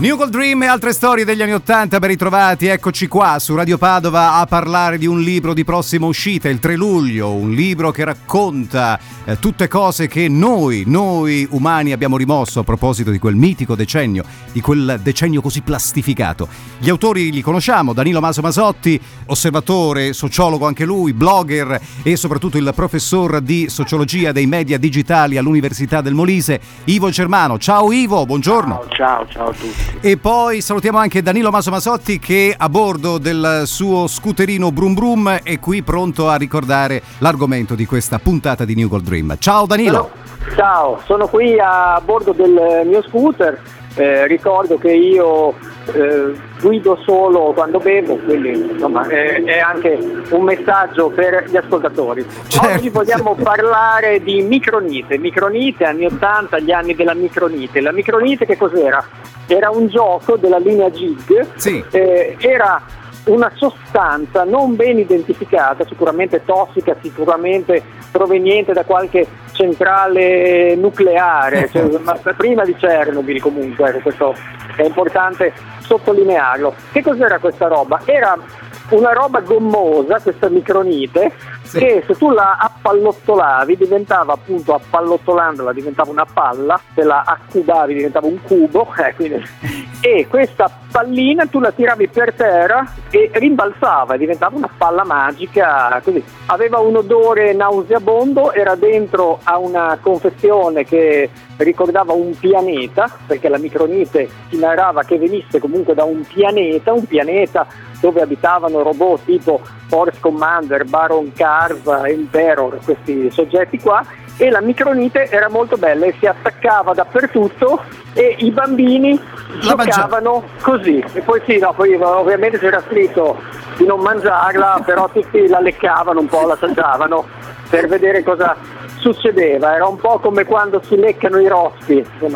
New Gold Dream e altre storie degli anni Ottanta ben ritrovati, eccoci qua su Radio Padova a parlare di un libro di prossima uscita, il 3 luglio, un libro che racconta eh, tutte cose che noi, noi umani abbiamo rimosso a proposito di quel mitico decennio, di quel decennio così plastificato. Gli autori li conosciamo, Danilo Maso Masotti, osservatore, sociologo anche lui, blogger e soprattutto il professor di sociologia dei media digitali all'Università del Molise, Ivo Germano. Ciao Ivo, buongiorno. Ciao, ciao, ciao a tutti. E poi salutiamo anche Danilo Maso Masotti che a bordo del suo scooterino Brum Brum è qui pronto a ricordare l'argomento di questa puntata di New Gold Dream. Ciao Danilo! Ciao, sono qui a bordo del mio scooter. Eh, ricordo che io eh, guido solo quando bevo, quindi insomma eh, è anche un messaggio per gli ascoltatori. Certo. Oggi vogliamo parlare di micronite, micronite anni 80, gli anni della micronite. La micronite che cos'era? Era un gioco della linea GIG, Sì. eh, era una sostanza non ben identificata, sicuramente tossica, sicuramente proveniente da qualche centrale nucleare, cioè, ma prima di Chernobyl comunque, ecco, questo è importante sottolinearlo. Che cos'era questa roba? Era una roba gommosa, questa micronite, Sì. che se tu la appallottolavi diventava appunto appallottolandola diventava una palla, se la accubavi diventava un cubo, eh, quindi- e questa pallina tu la tiravi per terra e rimbalzava, diventava una palla magica, così. Aveva un odore nauseabondo, era dentro a una confezione che ricordava un pianeta, perché la micronite si narrava che venisse comunque da un pianeta, un pianeta dove abitavano robot tipo Force Commander, Baron Carv, Emperor, questi soggetti qua, e la micronite era molto bella e si attaccava dappertutto e i bambini La giocavano così. E poi sì, no, poi ovviamente c'era scritto di non mangiarla, però tutti la leccavano un po', la assaggiavano per vedere cosa succedeva. Era un po' come quando si leccano i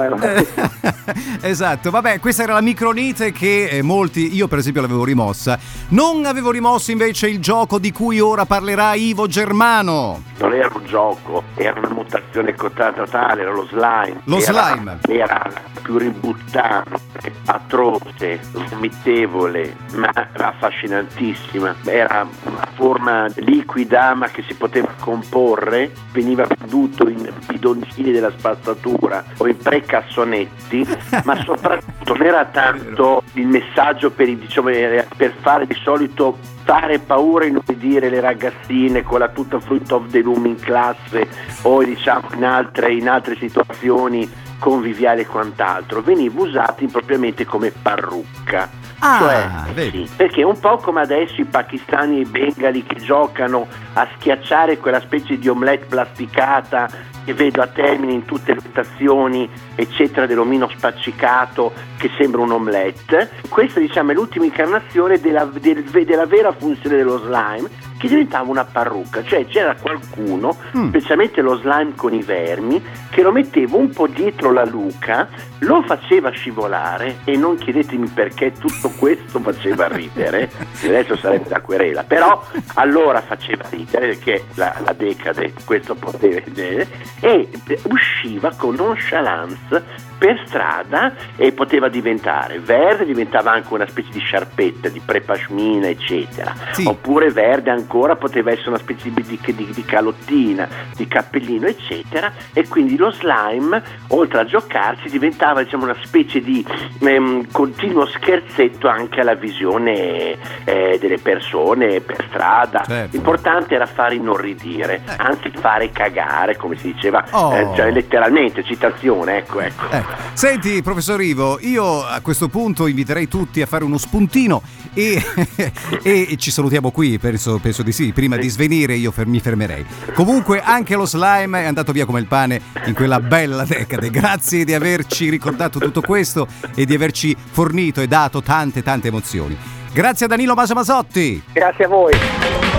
era- esatto, vabbè, questa era la micronite che eh, molti, io per esempio l'avevo rimossa. Non avevo rimosso invece il gioco di cui ora parlerà Ivo Germano. non era un gioco, era una mutazione cotata tale, era lo slime. Lo Era- slime. Era più ributtante, atroce, vomitevole, ma affascinantissima. Era una forma liquida ma che si poteva comporre, veniva venduto in bidoncini della spazzatura o in precassonetti, ma soprattutto non era tanto il messaggio per, i- diciamo, era per fare di solito fare paura e inumidire le ragazzine con la tutta fruit of the loom in classe o diciamo in altre, in altre situazioni conviviali e quant'altro, veniva usato impropriamente come parrucca. Ah, Cioè, sì, perché un po' come adesso i pakistani e i bengali che giocano a schiacciare quella specie di omelette plasticata che vedo a termine in tutte le stazioni, eccetera, dell'omino spaccicato che sembra un omelette. Questa diciamo è l'ultima incarnazione della, del- della vera funzione dello slime che diventava una parrucca, cioè c'era qualcuno, Mm. specialmente lo slime con i vermi, che lo metteva un po' dietro la nuca, lo faceva scivolare e non chiedetemi perché tutto questo faceva ridere, adesso sarebbe da querela, però allora faceva ridere perché la, la decade questo poteva vedere e eh, usciva con nonchalance per strada e poteva diventare verde, diventava anche una specie di sciarpetta, di prepashmina, eccetera. Sì. Oppure verde ancora poteva essere una specie di, di, di- di calottina, di cappellino, eccetera. E quindi lo slime, oltre a giocarsi, diventava diciamo, una specie di ehm, continuo scherzetto anche alla visione eh, delle persone per strada. Certo. L'importante era fare inorridire, anzi fare cagare, come si diceva, Oh. eh, cioè letteralmente, citazione, ecco, ecco. Ecco. Senti, professor Ivo, io a questo punto inviterei tutti a fare uno spuntino e, e ci salutiamo qui, penso, penso di sì. Prima di svenire io fer- mi fermerei. Comunque anche lo slime è andato via come il pane in quella bella decade. Grazie di averci ricordato tutto questo e di averci fornito e dato tante tante emozioni. Grazie a Danilo Maso Masotti. Grazie a voi.